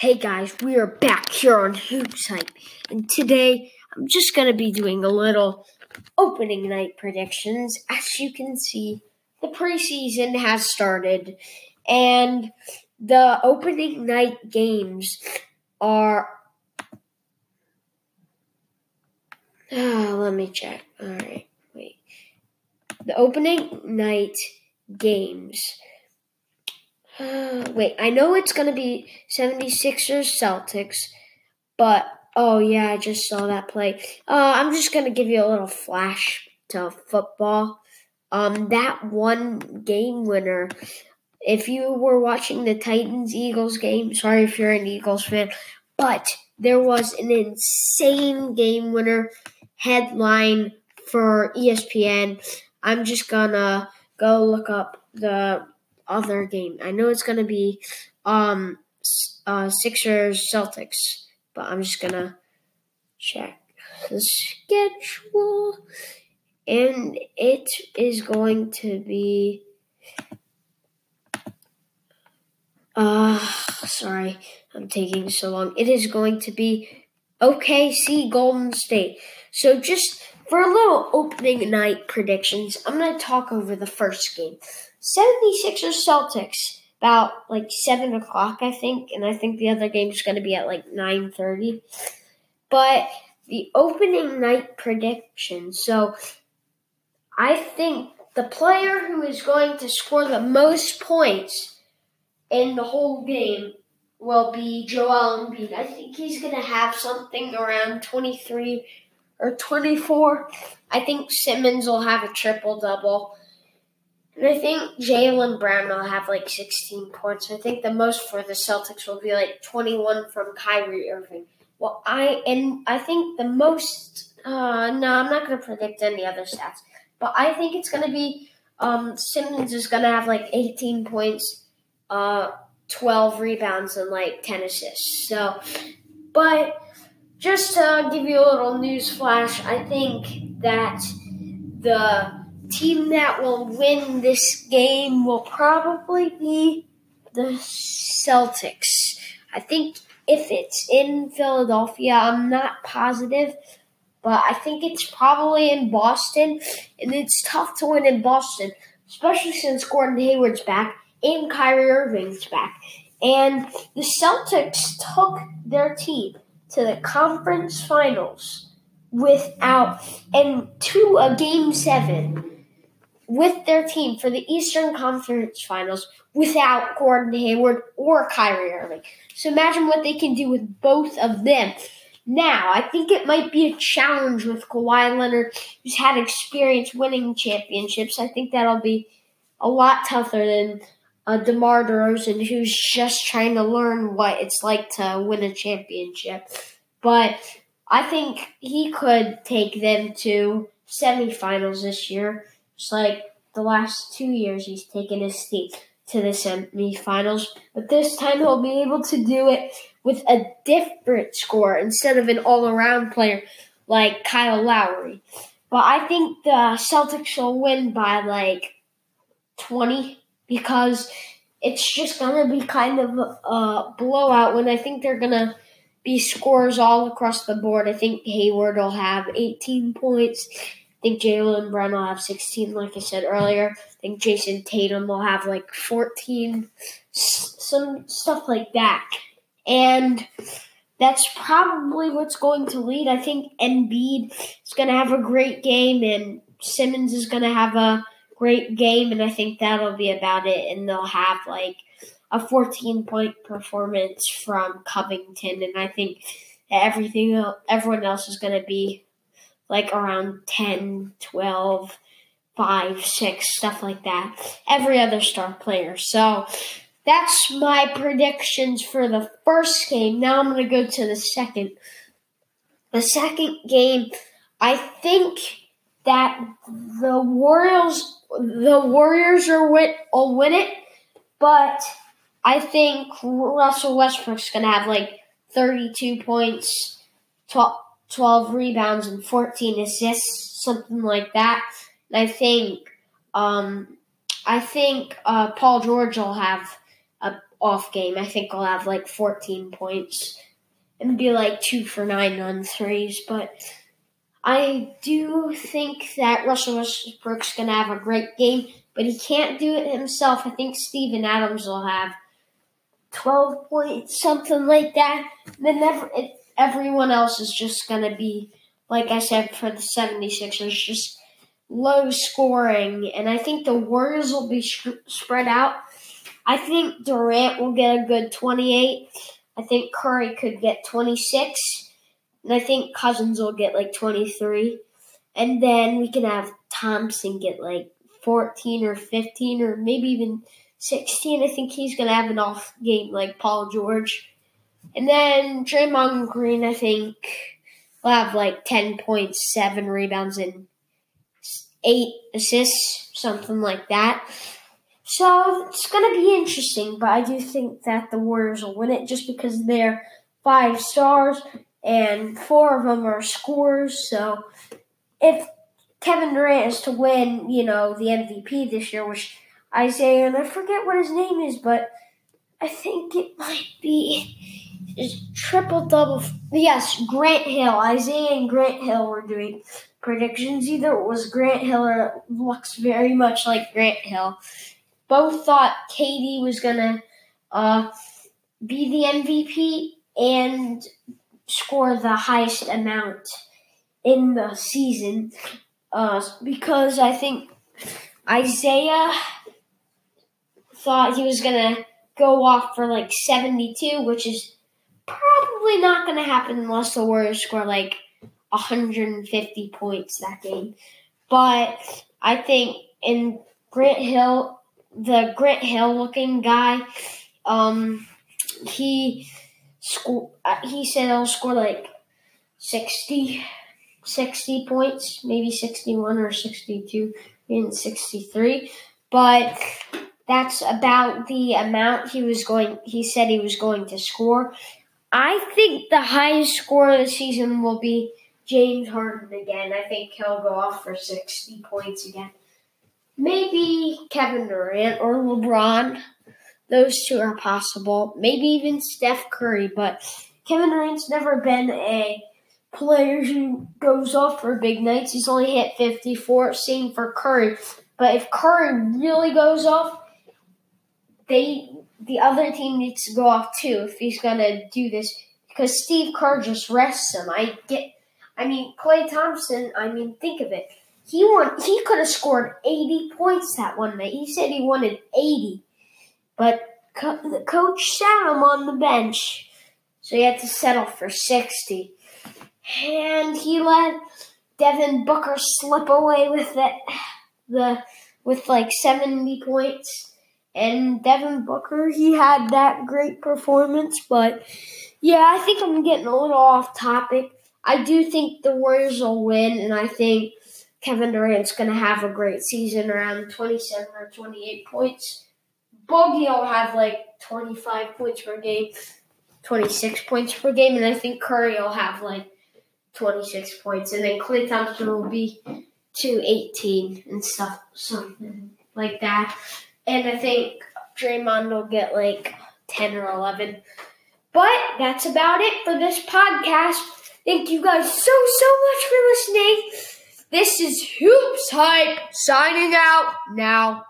Hey guys, we are back here on Hoops Hype, and today I'm just to be doing a little opening night predictions. As you can see, the preseason has started, and the opening night games are. Oh, let me check. All right, wait. The opening night games wait, I know it's going to be 76ers Celtics, but oh yeah, I just saw that play. Uh, I'm just going to give you a little flash to football. Um, that one game winner. If you were watching the Titans Eagles game, sorry if you're an Eagles fan, but there was an insane game winner headline for ESPN. I'm just gonna go look up the other game. I know it's gonna be um uh Sixers Celtics, but I'm just gonna check the schedule, and it is going to be. Uh, sorry, I'm taking so long. It is going to be OKC Golden State. So just for a little opening night predictions, I'm going to talk over the first game. 76ers Celtics about like seven o'clock, I think, and I think the other game is going to be at like nine thirty. But the opening night prediction. So I think the player who is going to score the most points in the whole game will be Joel Embiid. I think he's going to have something around 23 or 24. I think Simmons will have a triple double. And I think Jaylen Brown will have like 16 points. I think the most for the Celtics will be like 21 from Kyrie Irving. Well, I and I think the most. Uh, no, I'm not going to predict any other stats, but I think it's going to be um, Simmons is going to have like 18 points, uh, 12 rebounds, and like 10 assists. So, but just to give you a little news flash, I think that the team that will win this game will probably be the Celtics. I think if it's in Philadelphia, I'm not positive, but I think it's probably in Boston, and it's tough to win in Boston, especially since Gordon Hayward's back and Kyrie Irving's back. And the Celtics took their team to the conference finals without and to a game seven with their team for the Eastern Conference Finals without Gordon Hayward or Kyrie Irving. So imagine what they can do with both of them. Now, I think it might be a challenge with Kawhi Leonard, who's had experience winning championships. I think that'll be a lot tougher than uh, DeMar DeRozan, who's just trying to learn what it's like to win a championship. But I think he could take them to semifinals this year. It's like the last two years he's taken his team to the semifinals, but this time he'll be able to do it with a different score instead of an all around player like Kyle Lowry. But I think the Celtics will win by like 20 because it's just going to be kind of a blowout when I think they're going to be scores all across the board. I think Hayward will have 18 points I think Jaylen Brown will have 16, like I said earlier. I think Jayson Tatum will have like 14, some stuff like that. And that's probably what's going to lead. I think Embiid is going to have a great game, and Simmons is going to have a great game, and I think that'll be about it. And they'll have like a 14 point performance from Covington, and I think everything everyone else is going to be like around 10, 12, 5, 6, stuff like that. Every other star player. So that's my predictions for the first game. Now I'm going to go to the second. The second game, I think that the Warriors the Warriors are win, will win it, but I think Russell Westbrook's going to have like 32 points, 12, 12 rebounds and 14 assists, something like that. And I think um, I think uh, Paul George will have a off game. I think I'll have like 14 points and be like two for nine on threes. But I do think that Russell Westbrook's going to have a great game, but he can't do it himself. I think Steven Adams will have 12 points, something like that. Then every, everyone else is just going to be, like I said, for the 76ers, just low scoring. And I think the Warriors will be spread out. I think Durant will get a good 28. I think Curry could get 26. And I think Cousins will get like 23. And then we can have Thompson get like 14 or 15 or maybe even 16. I think he's going to have an off game like Paul George. And then Draymond Green, I think, will have like 10.7 rebounds, and 8 assists, something like that. So it's going to be interesting, but I do think that the Warriors will win it just because they're five stars and four of them are scorers. So if Kevin Durant is to win, you know, the MVP this year, which Isaiah, and I forget what his name is, but I think it might be triple double. Yes, Grant Hill. Isaiah and Grant Hill were doing predictions. Either it was Grant Hill or looks very much like Grant Hill. Both thought KD was gonna uh, be the MVP and score the highest amount in the season uh, because I think Isaiah thought he was going to go off for like 72, which is probably not going to happen unless the Warriors score like 150 points that game. But I think in Grant Hill, the Grant Hill looking guy, um, he sco- uh, he said he'll score like 60, 60 points, maybe 61 or 62, and 63. But that's about the amount he was going. He said he was going to score. I think the highest score of the season will be James Harden again. I think he'll go off for sixty points again. Maybe Kevin Durant or LeBron. Those two are possible. Maybe even Steph Curry, but Kevin Durant's never been a player who goes off for big nights. He's only hit 54. Same for Curry. But if Curry really goes off, they the other team needs to go off too if he's gonna do this because Steve Kerr just rests him. I get. I mean, Klay Thompson. I mean, think of it. He won. He could have scored eighty points that one night. He said he wanted eighty, but co- the coach sat him on the bench, so he had to settle for sixty. And he let Devin Booker slip away with it, the with like seventy points. And Devin Booker, he had that great performance, but yeah, I think I'm getting a little off topic. I do think the Warriors will win, and I think Kevin Durant's going to have a great season around 27 or 28 points. Boogie will have like 25 points per game, 26 points per game, and I think Curry will have like 26 points, and then Klay Thompson will be to 18 and stuff, something like that. And I think Draymond will get like 10 or 11. But that's about it for this podcast. Thank you guys so, so much for listening. This is Hoops Hype signing out now.